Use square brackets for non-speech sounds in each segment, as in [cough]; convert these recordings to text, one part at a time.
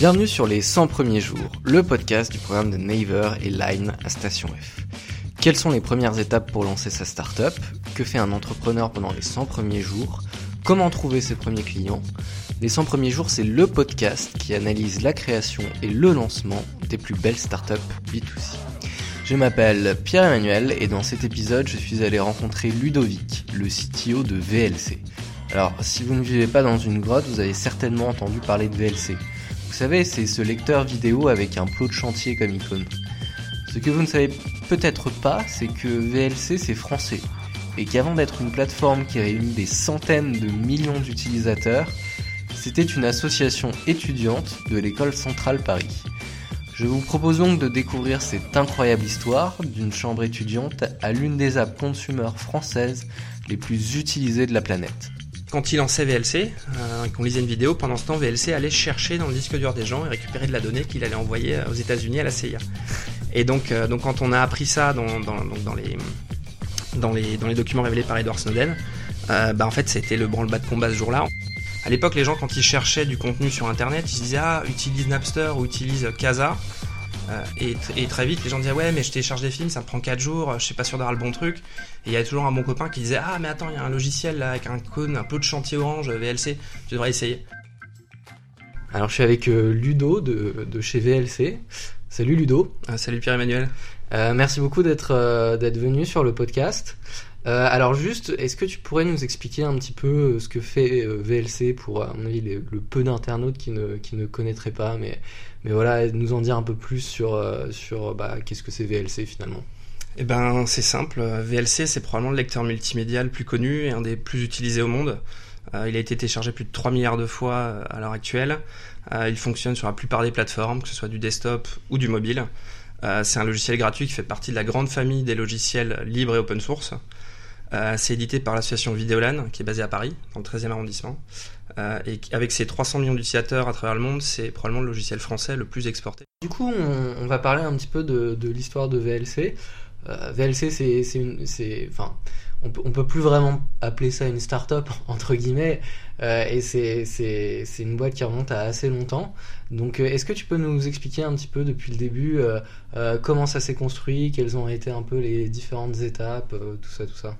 Bienvenue sur les 100 premiers jours, le podcast du programme de Naver et Line à Station F. Quelles sont les premières étapes pour lancer sa startup? Que fait un entrepreneur pendant les 100 premiers jours? Comment trouver ses premiers clients? Les 100 premiers jours, c'est le podcast qui analyse la création et le lancement des plus belles startups B2C. Je m'appelle Pierre-Emmanuel et dans cet épisode, je suis allé rencontrer Ludovic, le CTO de VLC. Alors, si vous ne vivez pas dans une grotte, vous avez certainement entendu parler de VLC. Vous savez, c'est ce lecteur vidéo avec un plot de chantier comme icône. Ce que vous ne savez peut-être pas, c'est que VLC c'est français. Et qu'avant d'être une plateforme qui réunit des centaines de millions d'utilisateurs, c'était une association étudiante de l'école centrale Paris. Je vous propose donc de découvrir cette incroyable histoire d'une chambre étudiante à l'une des apps consumer françaises les plus utilisées de la planète. Quand il lançait VLC, euh, qu'on lisait une vidéo, pendant ce temps, VLC allait chercher dans le disque dur des gens et récupérer de la donnée qu'il allait envoyer aux États-Unis à la CIA. Et donc, euh, donc quand on a appris ça dans, les, documents révélés par Edward Snowden, euh, bah en fait, c'était le branle-bas de combat ce jour-là. À l'époque, les gens, quand ils cherchaient du contenu sur Internet, ils disaient Ah, utilise Napster ou utilise Casa. Euh, et, et, très vite, les gens disaient Ouais, mais je télécharge des films, ça me prend 4 jours, je suis pas sûr d'avoir le bon truc. Et il y a toujours un bon copain qui disait Ah, mais attends, il y a un logiciel là, avec un cône, un peu de chantier orange, VLC, tu devrais essayer. Alors, je suis avec euh, Ludo de, de, chez VLC. Salut Ludo. Ah, salut Pierre-Emmanuel. Euh, merci beaucoup d'être euh, d'être venu sur le podcast. Euh, alors juste, est-ce que tu pourrais nous expliquer un petit peu euh, ce que fait euh, VLC pour, à mon avis, le peu d'internautes qui ne, connaîtraient pas, mais, voilà, nous en dire un peu plus sur, bah, qu'est-ce que c'est VLC finalement? Eh ben, c'est simple. VLC, c'est probablement le lecteur multimédia le plus connu et un des plus utilisés au monde. Il a été téléchargé plus de 3 milliards de fois à l'heure actuelle. Il fonctionne sur la plupart des plateformes, que ce soit du desktop ou du mobile. C'est un logiciel gratuit qui fait partie de la grande famille des logiciels libres et open source. Euh, c'est édité par l'association Vidéolan, qui est basée à Paris, dans le 13e arrondissement. Euh, et avec ses 300 millions d'utilisateurs à travers le monde, c'est probablement le logiciel français le plus exporté. Du coup, on, va parler un petit peu de, l'histoire de VLC. Euh, VLC, c'est enfin, on peut, on peut plus vraiment appeler ça une start-up [laughs] entre guillemets, et c'est, une boîte qui remonte à assez longtemps. Donc, est-ce que tu peux nous expliquer un petit peu depuis le début comment ça s'est construit, quelles ont été un peu les différentes étapes, tout ça, tout ça?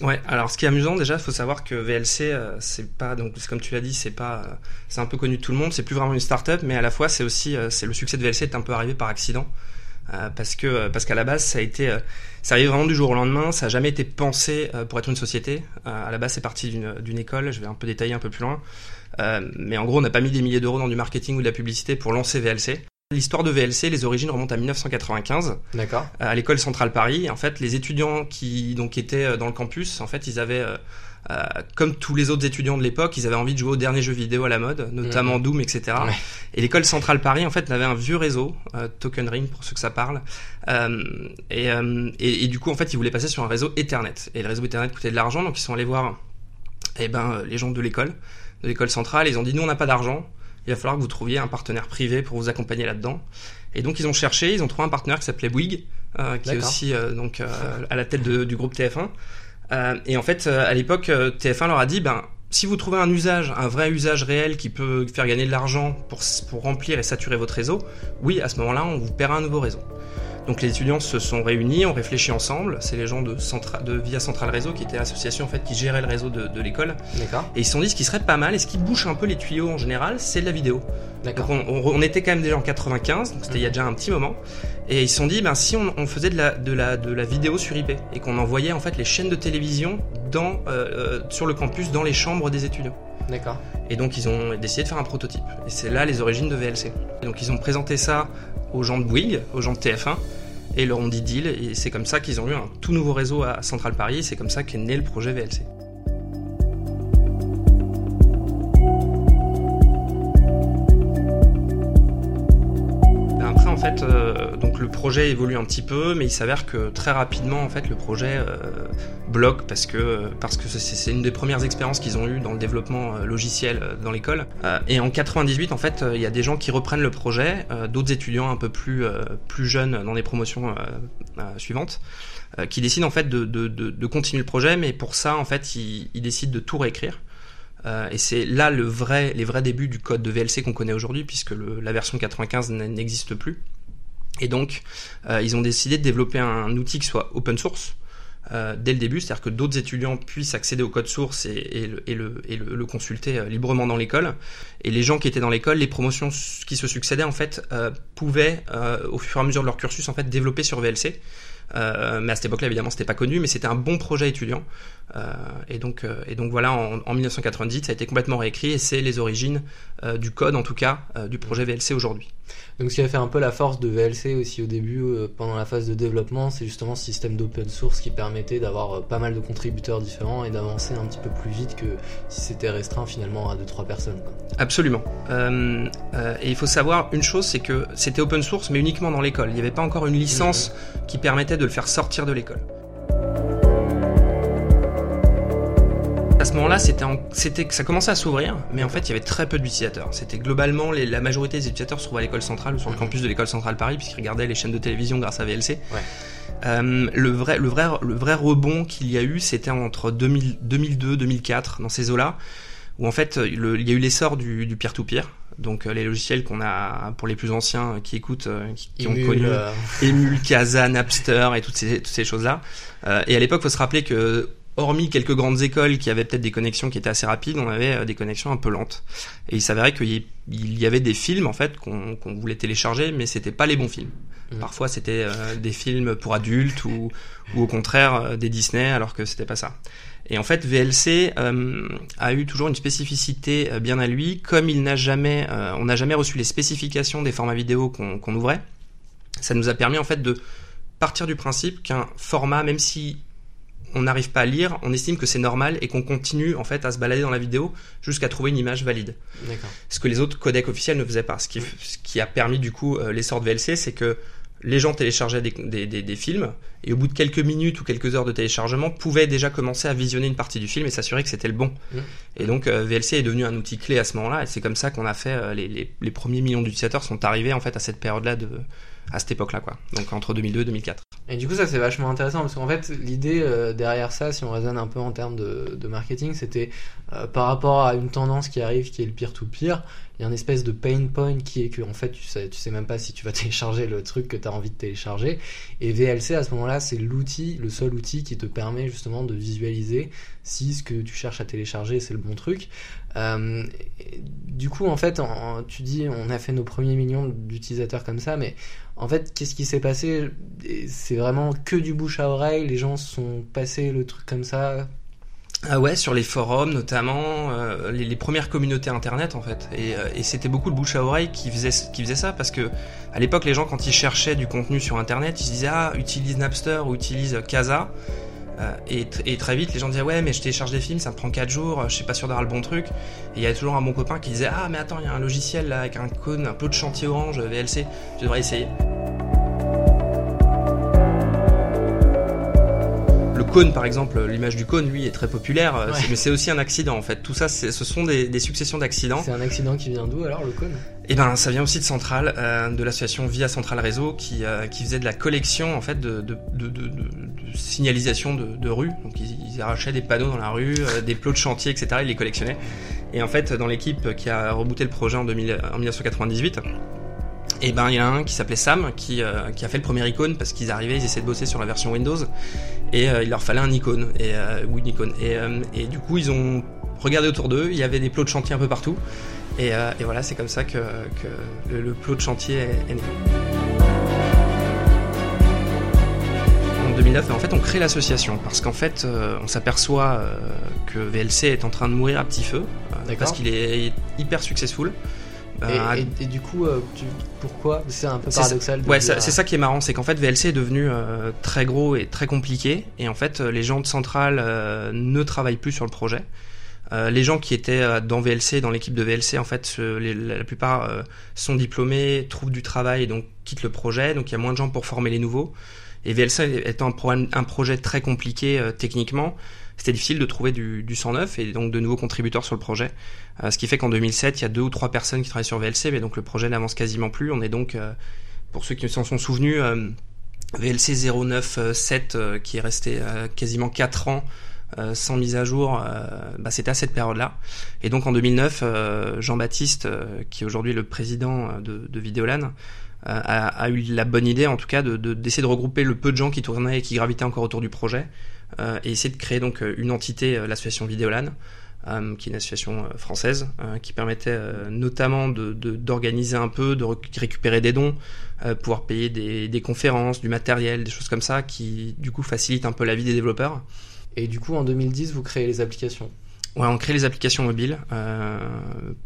Ouais, alors ce qui est amusant déjà, il faut savoir que VLC, euh, c'est pas donc comme tu l'as dit, c'est pas, euh, c'est un peu connu de tout le monde, c'est plus vraiment une start-up, mais à la fois c'est aussi, euh, c'est le succès de VLC est un peu arrivé par accident, parce que parce qu'à la base ça a été, ça arrive vraiment du jour au lendemain, ça a jamais été pensé pour être une société. à la base c'est parti d'une d'une école, je vais un peu détailler un peu plus loin, mais en gros on n'a pas mis des milliers d'euros dans du marketing ou de la publicité pour lancer VLC. L'histoire de VLC, les origines remontent à 1995. D'accord. À l'école centrale Paris. En fait, les étudiants qui donc étaient dans le campus, en fait, ils avaient, euh, comme tous les autres étudiants de l'époque, ils avaient envie de jouer aux derniers jeux vidéo à la mode, notamment mmh. Doom, etc. Ouais. Et l'école centrale Paris, en fait, avait un vieux réseau, euh, Token Ring pour ceux que ça parle. Euh, et, et, et, du coup, en fait, ils voulaient passer sur un réseau Ethernet. Et le réseau Ethernet coûtait de l'argent, donc ils sont allés voir, eh ben, les gens de l'école, de l'école centrale. Ils ont dit, nous, on n'a pas d'argent il va falloir que vous trouviez un partenaire privé pour vous accompagner là-dedans. Et donc ils ont cherché, ils ont trouvé un partenaire qui s'appelait Bouygues, euh, qui est aussi euh, donc euh, à la tête de, du groupe TF1. Euh, et en fait, à l'époque, TF1 leur a dit, ben si vous trouvez un usage, un vrai usage réel qui peut faire gagner de l'argent pour, pour remplir et saturer votre réseau, oui, à ce moment-là, on vous paiera un nouveau réseau. Donc les étudiants se sont réunis, ont réfléchi ensemble. C'est les gens de, Centra, de Via Central Réseau, qui était l'association en fait qui gérait le réseau de, de l'école. Et ils se sont dit ce qui serait pas mal et ce qui bouche un peu les tuyaux en général, c'est de la vidéo. Donc on, on, on, était quand même déjà en 95, donc c'était mmh. il y a déjà un petit moment. Et ils se sont dit ben si on, on faisait de la, de la de la vidéo sur IP et qu'on envoyait en fait les chaînes de télévision dans euh, sur le campus dans les chambres des étudiants. D'accord. Et donc ils ont décidé de faire un prototype. Et c'est là les origines de VLC. Et donc ils ont présenté ça aux gens de Bouygues, aux gens de TF1, et leur ont dit deal, et c'est comme ça qu'ils ont eu un tout nouveau réseau à Central Paris, c'est comme ça qu'est né le projet VLC. Fait, euh, le projet évolue un petit peu, mais il s'avère que très rapidement, en fait, le projet euh, bloque parce que que c'est une des premières expériences qu'ils ont eues dans le développement euh, logiciel euh, dans l'école. Euh, et en 98, en fait, il y a des gens qui reprennent le projet, d'autres étudiants un peu plus jeunes dans les promotions suivantes, qui décident en fait de, continuer le projet, mais pour ça, en fait, ils décident de tout réécrire. Et c'est là le vrai, les vrais débuts du code de VLC qu'on connaît aujourd'hui, puisque la version 95 n'existe plus. Et donc, ils ont décidé de développer un outil qui soit open source, euh, dès le début, c'est-à-dire que d'autres étudiants puissent accéder au code source et, le, consulter euh, librement dans l'école. Et les gens qui étaient dans l'école, les promotions qui se succédaient en fait euh, pouvaient, au fur et à mesure de leur cursus, en fait, développer sur VLC. Mais à cette époque-là, évidemment, c'était pas connu, mais c'était un bon projet étudiant. et donc, et donc voilà, en, en, 1990, ça a été complètement réécrit et c'est les origines du code, en tout cas, du projet VLC aujourd'hui. Donc ce qui a fait un peu la force de VLC aussi au début, euh, pendant la phase de développement, c'est justement ce système d'open source qui permettait d'avoir euh, pas mal de contributeurs différents et d'avancer un petit peu plus vite que si c'était restreint finalement à 2-3 personnes. Absolument. Euh, et il faut savoir une chose, c'est que c'était open source mais uniquement dans l'école. Il n'y avait pas encore une licence qui permettait de le faire sortir de l'école. À ce moment-là, c'était, ça commençait à s'ouvrir, mais en fait, il y avait très peu d'utilisateurs. C'était globalement, la majorité des utilisateurs se trouvaient à l'école centrale ou sur le mhm. campus de l'école centrale Paris, puisqu'ils regardaient les chaînes de télévision grâce à VLC. Euh, le vrai, le vrai, le vrai rebond qu'il y a eu, c'était entre 2002, 2004, dans ces eaux-là, où en fait, il y a eu l'essor du, du peer-to-peer. Donc euh, les logiciels qu'on a pour les plus anciens qui écoutent, euh, qui, ont connu Emule, Casa, Napster et toutes ces, toutes ces choses-là. et à l'époque, faut se rappeler que hormis quelques grandes écoles qui avaient peut-être des connexions qui étaient assez rapides, on avait euh, des connexions un peu lentes. Et il s'avérait qu'il y avait des films en fait qu'on voulait télécharger, mais c'était pas les bons films. Mmh. Parfois, c'était euh, des films pour adultes ou, ou au contraire euh, des Disney, alors que c'était pas ça. Et en fait, VLC a eu toujours une spécificité bien à lui, comme il n'a jamais, on n'a jamais reçu les spécifications des formats vidéo qu'on ouvrait. Ça nous a permis en fait de partir du principe qu'un format, même si on n'arrive pas à lire, on estime que c'est normal et qu'on continue en fait à se balader dans la vidéo jusqu'à trouver une image valide. Ce que les autres codecs officiels ne faisaient pas. Ce qui, a permis du coup euh, l'essor de VLC, c'est que les gens téléchargeaient des, films et au bout de quelques minutes ou quelques heures de téléchargement pouvaient déjà commencer à visionner une partie du film et s'assurer que c'était le bon. Mmh. Et donc euh, VLC est devenu un outil clé à ce moment-là et c'est comme ça qu'on a fait euh, les, les, premiers millions d'utilisateurs sont arrivés en fait à cette période-là de à cette époque-là quoi. Donc entre 2002 et 2004. Et du coup, ça c'est vachement intéressant parce qu'en fait, l'idée euh, derrière ça, si on raisonne un peu en termes de, de marketing, c'était par rapport à une tendance qui arrive qui est le peer-to-peer, il y a une espèce de pain point qui est que en fait, tu sais, tu sais même pas si tu vas [laughs] télécharger le truc que tu as envie de télécharger. Et VLC à ce moment-là, c'est l'outil, le seul outil qui te permet justement de visualiser si ce que tu cherches à télécharger c'est le bon truc. Euh, du coup, en fait, tu dis, on a fait nos premiers millions d'utilisateurs comme ça, mais en fait, qu'est-ce qui s'est passé? C'est vraiment que du bouche à oreille, les gens sont passés le truc comme ça? Ah ouais, sur les forums notamment, euh, les, premières communautés internet en fait. Euh, et, c'était beaucoup le bouche à oreille qui faisait, qui faisait ça parce que à l'époque les gens quand ils cherchaient du contenu sur internet, ils se disaient ah utilise Napster ou utilise Casa. Euh, et, très vite, les gens disaient ouais, mais je télécharge des films, ça me prend 4 jours, je suis pas sûr d'avoir le bon truc. Et il y a toujours un bon copain qui disait ah mais attends, il y a un logiciel là avec un cône, un plot de chantier orange VLC, je devrais essayer. Cône, par exemple, l'image du cône, lui, est très populaire, euh, mais c'est aussi un accident en fait. Tout ça, ce sont des, successions d'accidents. C'est un accident qui vient d'où alors le cône? Eh ben, ça vient aussi de Centrale, euh, de l'association Via Centrale Réseau, qui, qui faisait de la collection en fait de, de, de signalisation de, rue. Donc ils, arrachaient des panneaux dans la rue, euh, des plots de chantier, etc. Ils les collectionnaient. Et en fait, dans l'équipe qui a rebooté le projet en, 1998, et eh ben il y en a un qui s'appelait Sam qui, euh, qui, a fait le premier icône parce qu'ils arrivaient, ils essayaient de bosser sur la version Windows et euh, il leur fallait un icône et ou une icône et, et, du coup ils ont regardé autour d'eux, il y avait des plots de chantier un peu partout et, et voilà c'est comme ça que, que le, plot de chantier est, est né. 2009 et en fait on crée l'association parce qu'en fait euh, on s'aperçoit euh, que VLC est en train de mourir à petit feu euh, parce qu'il est hyper successful. Et, du coup, pourquoi C'est un peu paradoxal. ouais, c'est ça qui est marrant, c'est qu'en fait VLC est devenu très gros et très compliqué, et en fait les gens de Centrale ne travaillent plus sur le projet. les gens qui étaient dans VLC, dans l'équipe de VLC, en fait, la plupart sont diplômés, trouvent du travail et donc quittent le projet. Donc il y a moins de gens pour former les nouveaux. Et VLC étant un, projet très compliqué euh, techniquement, c'était difficile de trouver du, du 109 et donc de nouveaux contributeurs sur le projet. Euh, ce qui fait qu'en 2007, il y a deux ou trois personnes qui travaillent sur VLC, mais donc le projet n'avance quasiment plus. On est donc, euh, pour ceux qui s'en sont souvenus, VLC 097 qui est resté quasiment 4 ans sans mise à jour, bah, c'était à cette période-là. Et donc en 2009, Jean-Baptiste, qui est aujourd'hui le président de, de Vidéolan, a, a, eu la bonne idée, en tout cas, d'essayer de, de, regrouper le peu de gens qui tournaient et qui gravitaient encore autour du projet, et essayer de créer donc une entité, l'association Vidéolan, euh, qui est une association euh, française euh, qui permettait notamment d'organiser de, un peu, de récupérer des dons, pouvoir payer des, des, conférences, du matériel, des choses comme ça, qui du coup facilitent un peu la vie des développeurs. Et du coup, en 2010, vous créez les applications? Ouais, on crée les applications mobiles euh,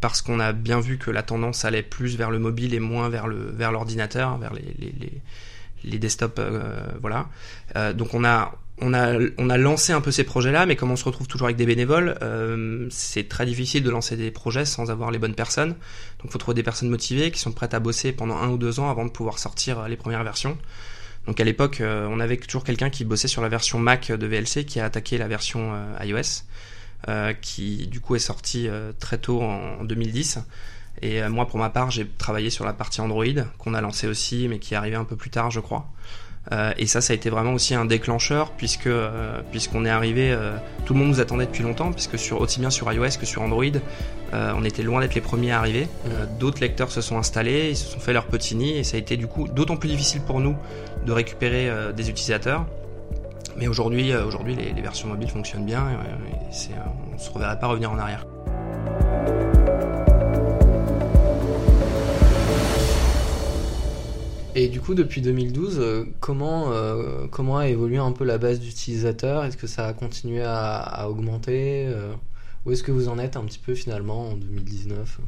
parce qu'on a bien vu que la tendance allait plus vers le mobile et moins vers le vers l'ordinateur, vers les les, les, les desktops, euh, voilà. Euh, donc on a on a, on a lancé un peu ces projets-là, mais comme on se retrouve toujours avec des bénévoles, c'est très difficile de lancer des projets sans avoir les bonnes personnes. Donc faut trouver des personnes motivées qui sont prêtes à bosser pendant un ou deux ans avant de pouvoir sortir les premières versions. Donc à l'époque, on avait toujours quelqu'un qui bossait sur la version Mac de VLC qui a attaqué la version iOS, qui du coup est sortie très tôt en 2010. Et moi, pour ma part, j'ai travaillé sur la partie Android qu'on a lancé aussi, mais qui est arrivé un peu plus tard, je crois. Euh, et ça, ça a été vraiment aussi un déclencheur puisque euh, puisqu'on est arrivé, euh, tout le monde nous attendait depuis longtemps puisque sur aussi bien sur iOS que sur Android, on était loin d'être les premiers à arriver. D'autres lecteurs se sont installés, ils se sont fait leur petit nid et ça a été du coup d'autant plus difficile pour nous de récupérer des utilisateurs. Mais aujourd'hui, aujourd'hui, les, les, versions mobiles fonctionnent bien et, et on ne se reverrait pas revenir en arrière. Et du coup, depuis 2012, euh, comment, euh, comment a évolué un peu la base d'utilisateurs? Est-ce que ça a continué à, à augmenter euh, Où est-ce que vous en êtes un petit peu finalement en 2019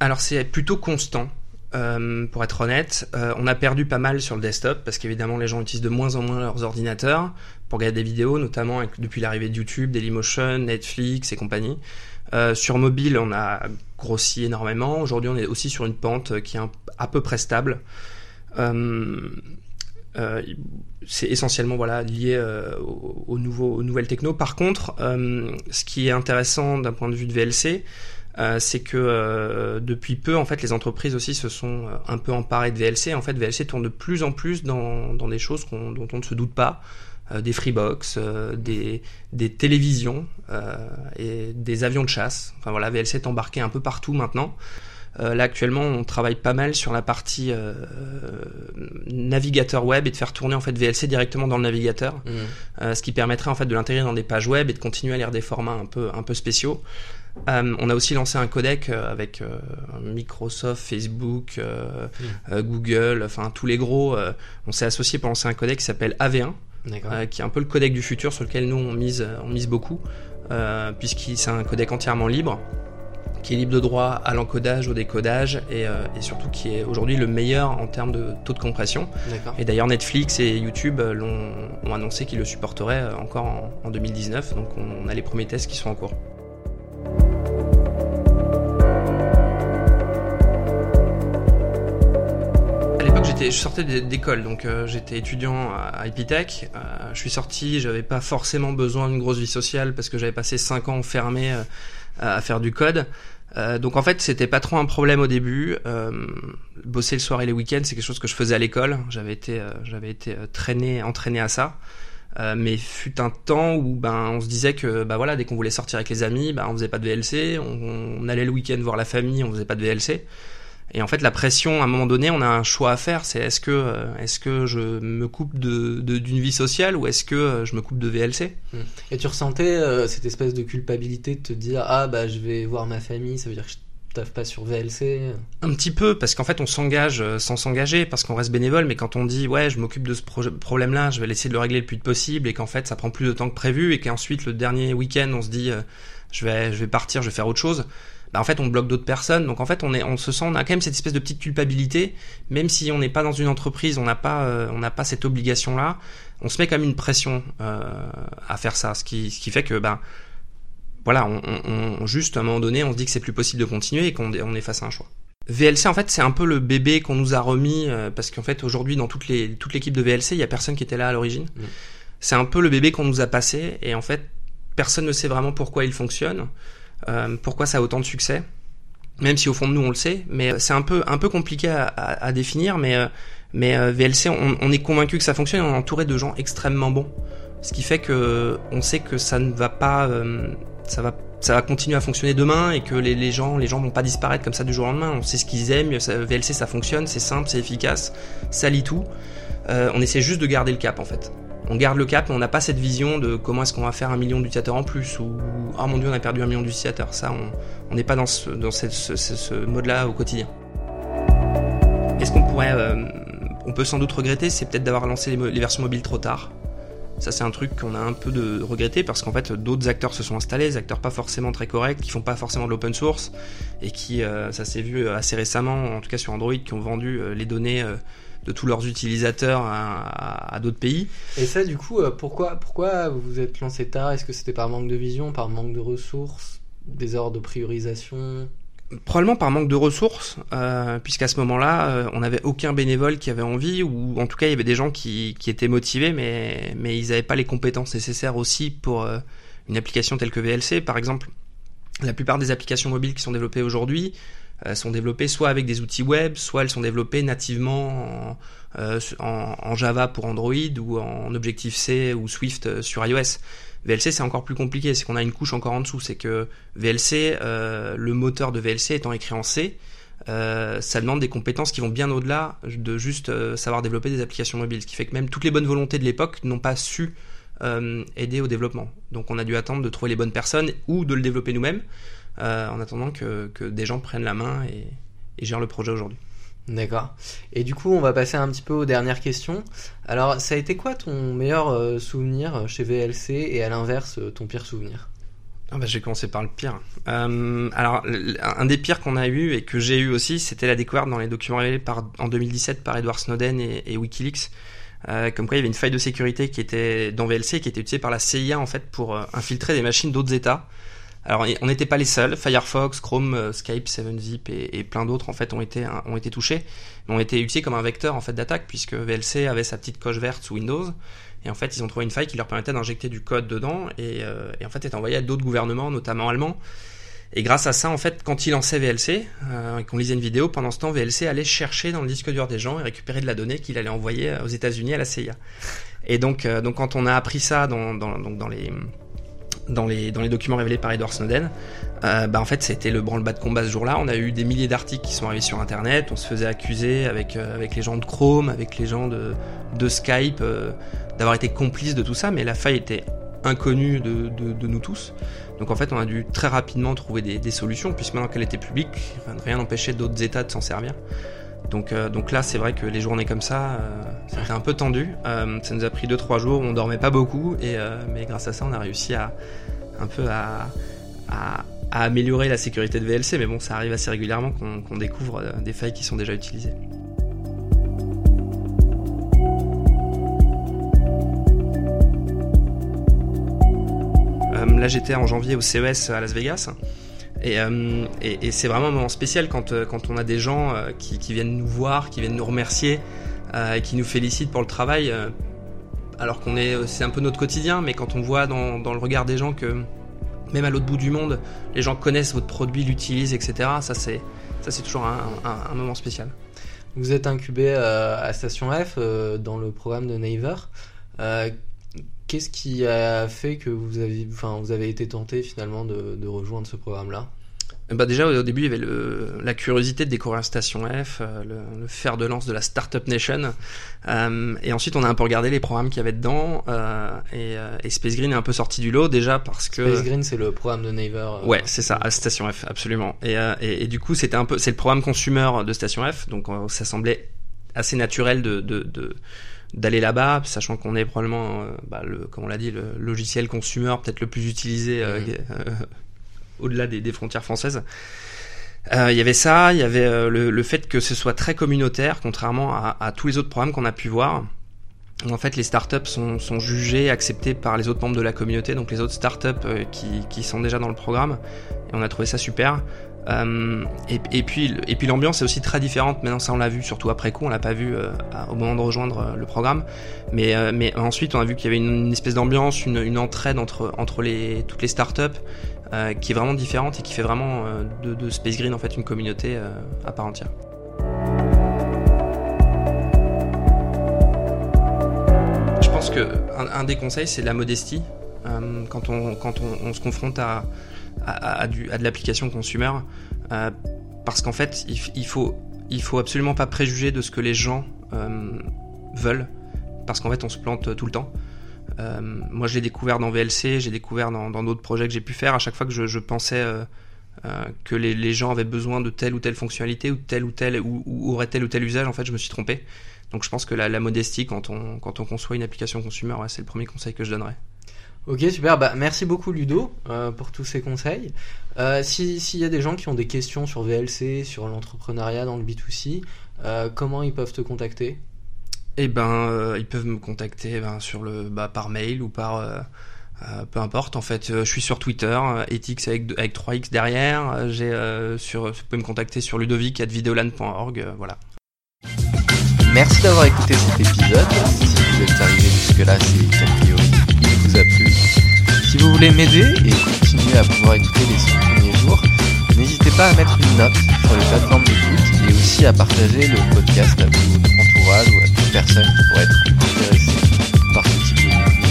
Alors c'est plutôt constant. Euh, pour être honnête, on a perdu pas mal sur le desktop parce qu'évidemment les gens utilisent de moins en moins leurs ordinateurs pour regarder des vidéos, notamment depuis l'arrivée de YouTube, Dailymotion, Netflix et compagnie. sur mobile, on a grossi énormément. Aujourd'hui, on est aussi sur une pente qui est à peu près stable. Euh, euh, c'est essentiellement lié euh, aux, aux nouvelles techno. Par contre, ce qui est intéressant d'un point de vue de VLC, euh, c'est que euh, depuis peu, en fait, les entreprises aussi se sont un peu emparées de VLC. En fait, VLC tourne de plus en plus dans, dans des choses dont on ne se doute pas. Euh, des freebox, des, des télévisions et des avions de chasse. Enfin voilà, VLC est embarqué un peu partout maintenant. Euh, là actuellement, on travaille pas mal sur la partie euh, navigateur web et de faire tourner en fait VLC directement dans le navigateur, mmh. euh, ce qui permettrait en fait de l'intégrer dans des pages web et de continuer à lire des formats un peu un peu spéciaux. Euh, on a aussi lancé un codec euh, avec Microsoft, Facebook, mmh. Google, enfin tous les gros. on s'est associé pour lancer un codec qui s'appelle AV1, qui est un peu le codec du futur sur lequel nous on mise, on mise beaucoup, puisqu'il c'est un codec entièrement libre qui est libre de droit à l'encodage, au décodage et, euh, et surtout qui est aujourd'hui le meilleur en termes de taux de compression. Et d'ailleurs Netflix et YouTube euh, l'ont, ont annoncé qu'ils le supporteraient euh, encore en, en 2019, donc on, on a les premiers tests qui sont en cours. Je sortais d'école, donc euh, j'étais étudiant à Epitech. Euh, je suis sorti, j'avais pas forcément besoin d'une grosse vie sociale parce que j'avais passé 5 ans enfermé euh, à faire du code. Donc en fait, c'était pas trop un problème au début. Bosser le soir et les week-ends, c'est quelque chose que je faisais à l'école. J'avais été, j'avais été traîné, entraîné à ça. mais fut un temps où ben on se disait que bah voilà dès qu'on voulait sortir avec les amis, ben on faisait pas de VLC, on, on allait le week-end voir la famille, on faisait pas de VLC. Et en fait, la pression, à un moment donné, on a un choix à faire. C'est est-ce que, euh, est-ce que je me coupe de, d'une vie sociale ou est-ce que euh, je me coupe de VLC hmm. Et tu ressentais euh, cette espèce de culpabilité de te dire ah bah je vais voir ma famille, ça veut dire que je taffe pas sur VLC Un petit peu, parce qu'en fait on s'engage sans s'engager, parce qu'on reste bénévole, mais quand on dit ouais je m'occupe de ce problème-là, je vais essayer de le régler le plus vite possible, et qu'en fait ça prend plus de temps que prévu, et qu'ensuite le dernier week-end on se dit je vais je vais partir, je vais faire autre chose bah, en fait on bloque d'autres personnes. Donc en fait on est, on se sent, on a quand même cette espèce de petite culpabilité, même si on n'est pas dans une entreprise, on n'a pas, euh, on n'a pas cette obligation là. On se met quand même une pression euh, à faire ça, ce qui, ce qui fait que ben voilà, on, on, juste à un moment donné, on se dit que c'est plus possible de continuer et qu'on on est face à un choix. VLC en fait c'est un peu le bébé qu'on nous a remis euh, parce qu'en fait aujourd'hui dans toute les toute l'équipe de VLC il y a personne qui était là à l'origine. Mmh. C'est un peu le bébé qu'on nous a passé et en fait personne ne sait vraiment pourquoi il fonctionne. Euh, pourquoi ça a autant de succès? Même si au fond de nous on le sait, mais c'est un peu un peu compliqué à, définir. Mais euh, Mais VLC, on, est convaincu que ça fonctionne. On est entouré de gens extrêmement bons, ce qui fait que on sait que ça ne va pas, ça va ça va continuer à fonctionner demain et que les, les, gens les gens vont pas disparaître comme ça du jour au lendemain. On sait ce qu'ils aiment, VLC ça fonctionne, c'est simple, c'est efficace, ça lit tout. Euh, on essaie juste de garder le cap en fait. On garde le cap, mais on n'a pas cette vision de comment est-ce qu'on va faire un million d'utilisateurs en plus ou oh mon dieu on a perdu un million d'utilisateurs. Ça on n'est pas dans ce, mode-là au quotidien. Est-ce qu'on pourrait, euh, on peut sans doute regretter, c'est peut-être d'avoir lancé les, versions mobiles trop tard. Ça, c'est un truc qu'on a un peu de regretté parce qu'en fait, d'autres acteurs se sont installés, des acteurs pas forcément très corrects, qui font pas forcément de l'open source et qui, euh, ça s'est vu assez récemment, en tout cas sur Android, qui ont vendu euh, les données de tous leurs utilisateurs à, d'autres pays. Et ça, du coup, pourquoi, pourquoi vous vous êtes lancé tard? Est-ce que c'était par manque de vision, par manque de ressources, des ordres de priorisation? Probablement par manque de ressources, euh, puisqu'à ce moment-là, euh, on n'avait aucun bénévole qui avait envie, ou en tout cas il y avait des gens qui, qui étaient motivés, mais, mais ils n'avaient pas les compétences nécessaires aussi pour euh, une application telle que VLC. Par exemple, la plupart des applications mobiles qui sont développées aujourd'hui euh, sont développées soit avec des outils web, soit elles sont développées nativement en, euh, Java pour Android ou en Objective-C ou Swift sur iOS. VLC c'est encore plus compliqué, c'est qu'on a une couche encore en dessous, c'est que VLC, euh, le moteur de VLC étant écrit en C, euh, ça demande des compétences qui vont bien au-delà de juste euh, savoir développer des applications mobiles, ce qui fait que même toutes les bonnes volontés de l'époque n'ont pas su aider au développement. Donc on a dû attendre de trouver les bonnes personnes ou de le développer nous-mêmes, en attendant que, des gens prennent la main et, et gèrent le projet aujourd'hui. D'accord. Et du coup, on va passer un petit peu aux dernières questions. Alors, ça a été quoi ton meilleur euh, souvenir chez VLC et à l'inverse, euh, ton pire souvenir? Ah bah, Je vais commencer par le pire. Euh, alors, un des pires qu'on a eu et que j'ai eu aussi, c'était la découverte dans les documents révélés par, en 2017 par Edward Snowden et, Wikileaks. comme quoi il y avait une faille de sécurité qui était dans VLC qui était utilisée par la CIA en fait pour infiltrer des machines d'autres États alors, on n'était pas les seuls. Firefox, Chrome, euh, Skype, 7zip et, plein d'autres en fait ont été ont été touchés, mais ont été utilisés comme un vecteur en fait d'attaque puisque VLC avait sa petite coche verte sous Windows. Et en fait, ils ont trouvé une faille qui leur permettait d'injecter du code dedans et, euh, et en fait est envoyé à d'autres gouvernements, notamment allemands. Et grâce à ça, en fait, quand ils lançaient VLC euh, et qu'on lisait une vidéo, pendant ce temps, VLC allait chercher dans le disque dur des gens et récupérer de la donnée qu'il allait envoyer aux États-Unis à la CIA. Et donc, euh, donc quand on a appris ça dans, dans, donc dans les dans les, documents révélés par Edward Snowden, euh, bah en fait c'était le branle-bas de combat ce jour-là. On a eu des milliers d'articles qui sont arrivés sur Internet. On se faisait accuser avec, euh, les gens de Chrome, avec les gens de, Skype, euh, d'avoir été complices de tout ça. Mais la faille était inconnue de, nous tous. Donc en fait on a dû très rapidement trouver des, des solutions, puisque maintenant qu'elle était publique, rien n'empêchait d'autres États de s'en servir. Donc, euh, donc là, c'est vrai que les journées comme ça, euh, c'était un peu tendu. Euh, ça nous a pris 2-3 jours, on dormait pas beaucoup, euh, mais grâce à ça, on a réussi à un peu améliorer la sécurité de VLC. Mais bon, ça arrive assez régulièrement qu'on qu découvre euh, des failles qui sont déjà utilisées. là, j'étais en janvier au CES à Las Vegas. Euh, et, c'est vraiment un moment spécial quand, euh, quand on a des gens euh, qui, viennent nous voir, qui viennent nous remercier, et qui nous félicitent pour le travail. alors qu'on est, c'est un peu notre quotidien, mais quand on voit dans, dans le regard des gens que même à l'autre bout du monde, les gens connaissent votre produit, l'utilisent, etc. Ça c'est, ça c'est toujours un, un, moment spécial. Vous êtes incubé à Station F dans le programme de Naver. Qu'est-ce qui a fait que vous avez, enfin, vous avez été tenté finalement de, de rejoindre ce programme-là? Bah déjà au début il y avait le, la curiosité de découvrir Station F, euh, le, le, fer de lance de la Startup Nation, euh, et ensuite on a un peu regardé les programmes qu'il y avait dedans, euh, et, et, Space Green est un peu sorti du lot déjà parce que Space Green c'est le programme de Naver. Euh, ouais c'est ça, à Station F absolument, et, et, et du coup c'était un peu c'est le programme consumer de Station F, donc ça semblait assez naturel de, de, de d'aller là-bas, sachant qu'on est probablement, euh, bah, le, comme on l'a dit, le logiciel consumer peut-être le plus utilisé euh, mmh. euh, [laughs] au-delà des, des, frontières françaises. Il y avait ça, il y avait le, le, fait que ce soit très communautaire, contrairement à, à tous les autres programmes qu'on a pu voir. En fait, les startups sont, sont jugées, acceptées par les autres membres de la communauté, donc les autres startups qui, qui sont déjà dans le programme. Et on a trouvé ça super. Euh, et, puis, et puis l'ambiance est aussi très différente. Maintenant, ça on l'a vu, surtout après coup, on l'a pas vu euh, au moment de rejoindre euh, le programme. Mais, mais ensuite, on a vu qu'il y avait une, espèce d'ambiance, une, entraide entre, entre les, toutes les startups qui est vraiment différente et qui fait vraiment de, de, Space Green en fait une communauté à part entière. que un, des conseils, c'est la modestie. Quand on, quand on, se confronte à, à, de l'application consumer, euh, parce qu'en fait, il, faut, absolument pas préjuger de ce que les gens euh, veulent, parce qu'en fait, on se plante tout le temps. moi, je l'ai découvert dans VLC, j'ai découvert dans d'autres projets que j'ai pu faire. À chaque fois que je, pensais que les, gens avaient besoin de telle ou telle fonctionnalité ou tel ou tel ou, aurait tel ou tel usage, en fait, je me suis trompé. Donc je pense que la, modestie quand on, quand on conçoit une application consumer, c'est le premier conseil que je donnerais. Ok, super. Bah, merci beaucoup Ludo euh, pour tous ces conseils. Euh, S'il y a des gens qui ont des questions sur VLC, sur l'entrepreneuriat dans le B2C, euh, comment ils peuvent te contacter? Eh ben, euh, ils peuvent me contacter ben, sur le, bah, par mail ou par... peu importe, en fait, je suis sur Twitter, ethics avec, avec 3x derrière. J'ai sur, vous pouvez me contacter sur ludovic@videolan.org, voilà. Merci d'avoir écouté cet épisode. Si vous êtes arrivé jusque-là, c'est vous voulez m'aider et continuer à pouvoir écouter les 100 premiers jours, n'hésitez pas à mettre une note sur les plateformes d'écoute et aussi à partager le podcast à votre entourage ou à toute personne qui pourrait être intéressée par ce type de contenu.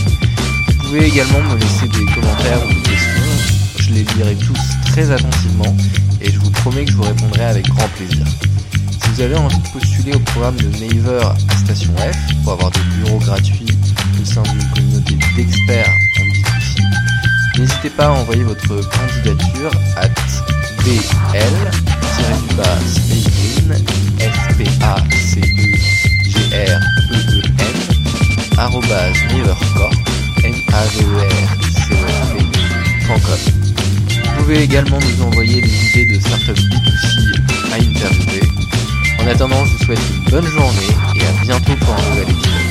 Vous pouvez également me laisser des commentaires ou des questions. Je les lirai tous très attentivement et je vous promets que je vous répondrai avec grand plaisir vous avez envie de postuler au programme de Naver à Station F pour avoir des bureaux gratuits au sein d'une communauté d'experts en B2C, n'hésitez pas à envoyer votre candidature à e r c o Vous pouvez également nous envoyer des idées de startups B2C à interviewer en attendant, je vous souhaite une bonne journée et à bientôt pour un nouvel épisode.